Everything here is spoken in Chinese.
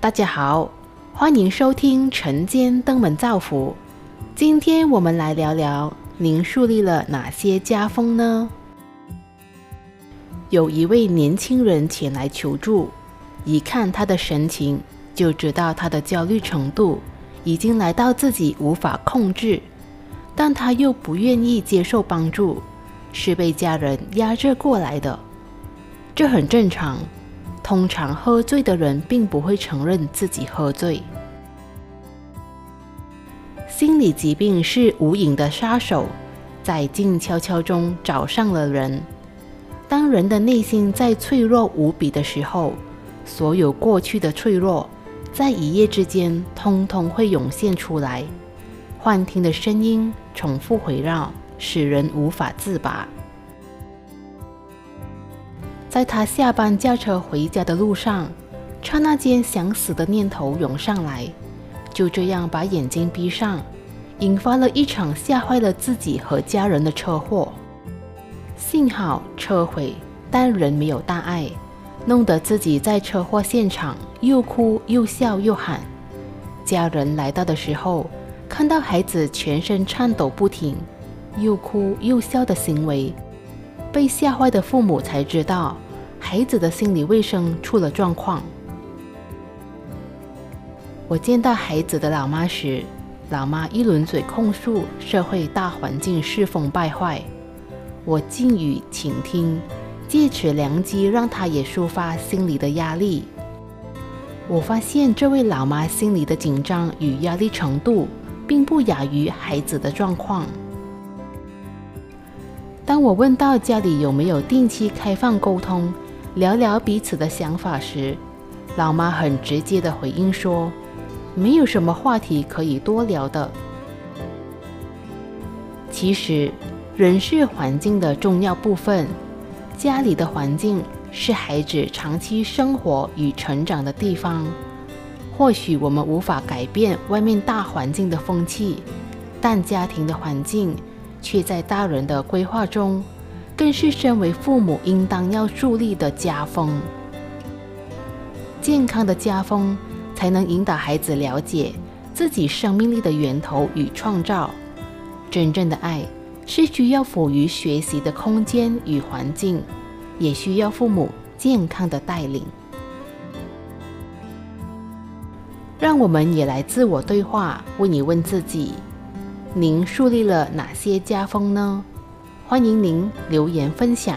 大家好，欢迎收听晨间登门造福。今天我们来聊聊，您树立了哪些家风呢？有一位年轻人前来求助，一看他的神情，就知道他的焦虑程度已经来到自己无法控制，但他又不愿意接受帮助，是被家人压着过来的。这很正常。通常喝醉的人并不会承认自己喝醉。心理疾病是无影的杀手，在静悄悄中找上了人。当人的内心在脆弱无比的时候，所有过去的脆弱，在一夜之间通通会涌现出来，幻听的声音重复回绕，使人无法自拔。在他下班驾车回家的路上，刹那间想死的念头涌上来，就这样把眼睛闭上，引发了一场吓坏了自己和家人的车祸。幸好车毁，但人没有大碍，弄得自己在车祸现场又哭又笑又喊。家人来到的时候，看到孩子全身颤抖不停，又哭又笑的行为。被吓坏的父母才知道，孩子的心理卫生出了状况。我见到孩子的老妈时，老妈一轮嘴控诉社会大环境世风败坏，我静语倾听，借此良机让她也抒发心里的压力。我发现这位老妈心里的紧张与压力程度，并不亚于孩子的状况。当我问到家里有没有定期开放沟通，聊聊彼此的想法时，老妈很直接的回应说：“没有什么话题可以多聊的。”其实，人是环境的重要部分，家里的环境是孩子长期生活与成长的地方。或许我们无法改变外面大环境的风气，但家庭的环境。却在大人的规划中，更是身为父母应当要树立的家风。健康的家风，才能引导孩子了解自己生命力的源头与创造。真正的爱，是需要赋予学习的空间与环境，也需要父母健康的带领。让我们也来自我对话，问一问自己。您树立了哪些家风呢？欢迎您留言分享。